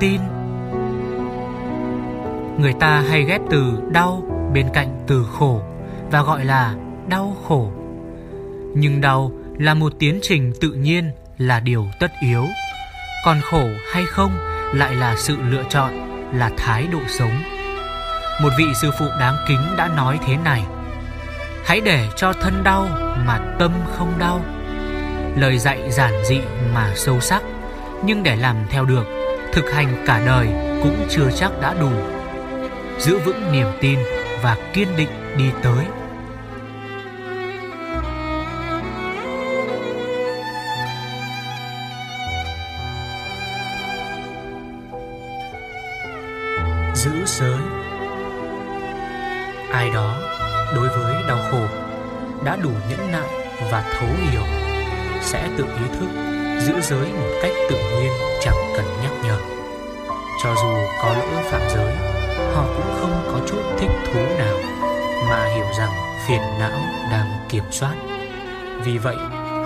tin Người ta hay ghép từ đau bên cạnh từ khổ và gọi là đau khổ. Nhưng đau là một tiến trình tự nhiên, là điều tất yếu. Còn khổ hay không lại là sự lựa chọn, là thái độ sống. Một vị sư phụ đáng kính đã nói thế này: Hãy để cho thân đau mà tâm không đau. Lời dạy giản dị mà sâu sắc, nhưng để làm theo được, thực hành cả đời cũng chưa chắc đã đủ. Giữ vững niềm tin và kiên định đi tới. Giữ giới ai đó đối với đau khổ, đã đủ nhẫn nại và thấu hiểu, sẽ tự ý thức giữ giới một cách tự nhiên chẳng cần nhắc nhở cho dù có lỡ phạm giới họ cũng không có chút thích thú nào mà hiểu rằng phiền não đang kiểm soát. Vì vậy,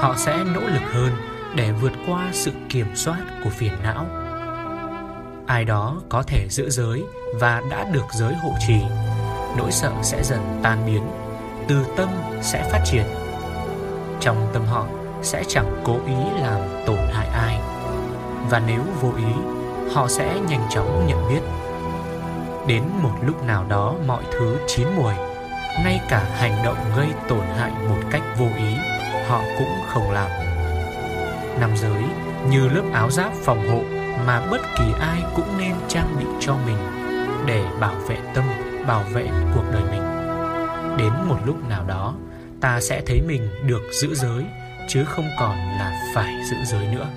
họ sẽ nỗ lực hơn để vượt qua sự kiểm soát của phiền não. Ai đó có thể giữ giới và đã được giới hộ trì, nỗi sợ sẽ dần tan biến, từ tâm sẽ phát triển. Trong tâm họ sẽ chẳng cố ý làm tổn hại ai. Và nếu vô ý, họ sẽ nhanh chóng nhận biết. Đến một lúc nào đó mọi thứ chín mùi Ngay cả hành động gây tổn hại một cách vô ý Họ cũng không làm. Nam giới như lớp áo giáp phòng hộ Mà bất kỳ ai cũng nên trang bị cho mình Để bảo vệ tâm, bảo vệ cuộc đời mình. Đến một lúc nào đó Ta sẽ thấy mình được giữ giới Chứ không còn là phải giữ giới nữa.